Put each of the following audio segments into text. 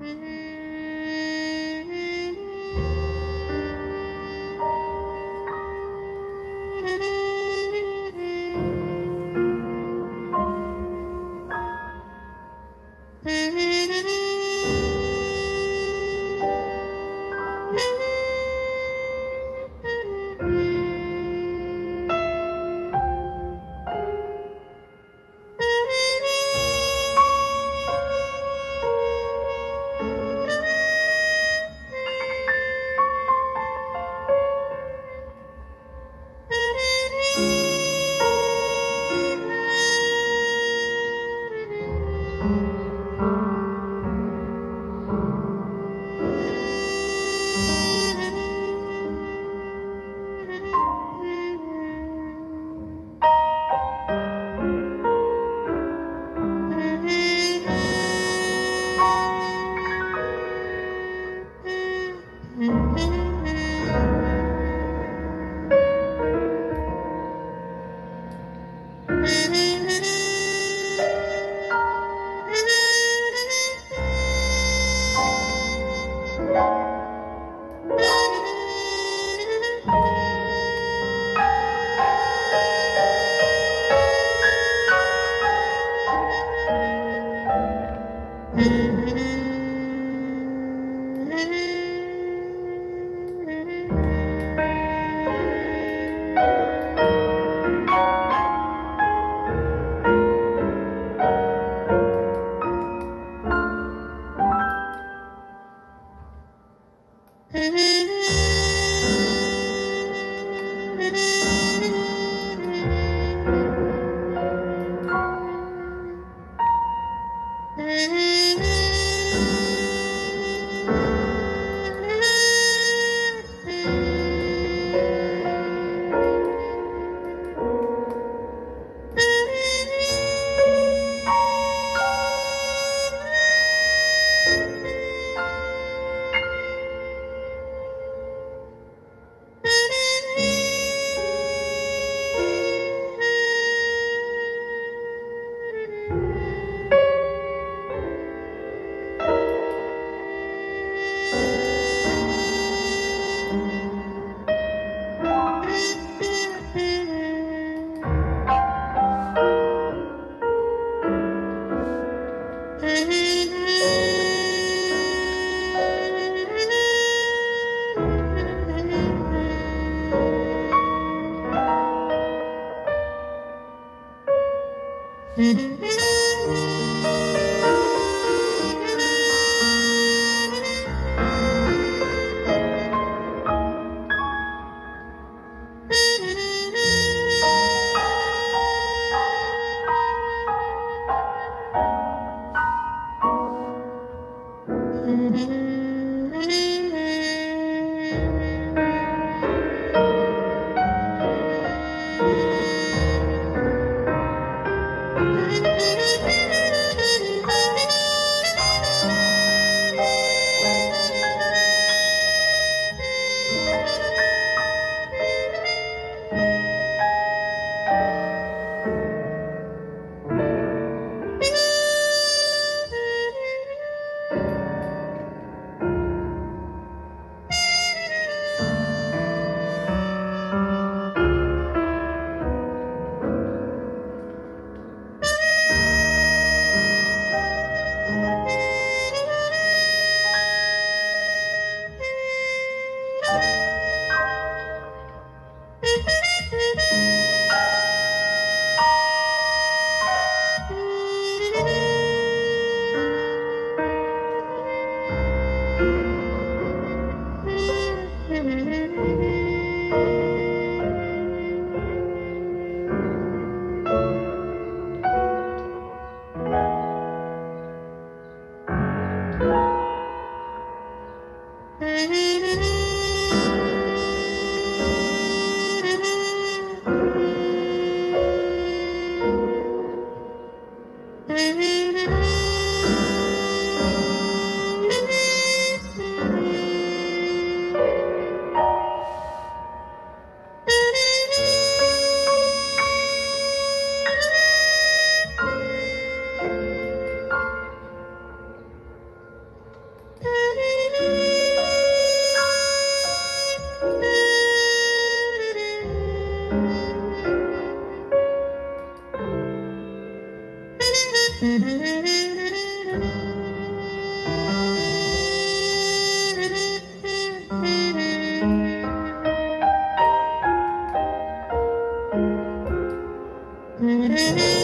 Mm-hmm. Mm-hmm.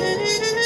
何?